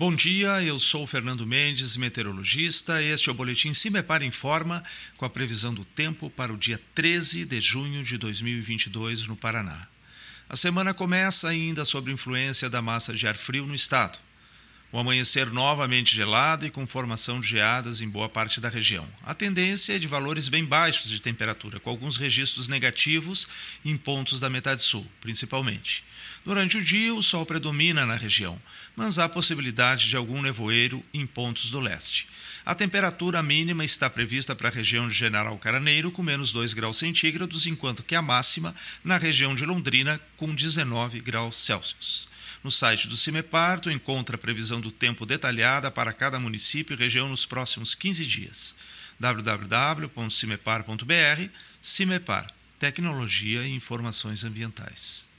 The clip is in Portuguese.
Bom dia, eu sou Fernando Mendes, meteorologista. Este é o Boletim Cimepar Informa com a previsão do tempo para o dia 13 de junho de 2022 no Paraná. A semana começa ainda sob influência da massa de ar frio no estado. O amanhecer novamente gelado e com formação de geadas em boa parte da região. A tendência é de valores bem baixos de temperatura, com alguns registros negativos em pontos da metade sul, principalmente. Durante o dia, o sol predomina na região, mas há possibilidade de algum nevoeiro em pontos do leste. A temperatura mínima está prevista para a região de General Caraneiro, com menos 2 graus centígrados, enquanto que a máxima na região de Londrina, com 19 graus Celsius. No site do CIMEPAR, tu encontra a previsão do tempo detalhada para cada município e região nos próximos 15 dias. www.cimepar.br CIMEPAR Tecnologia e Informações Ambientais.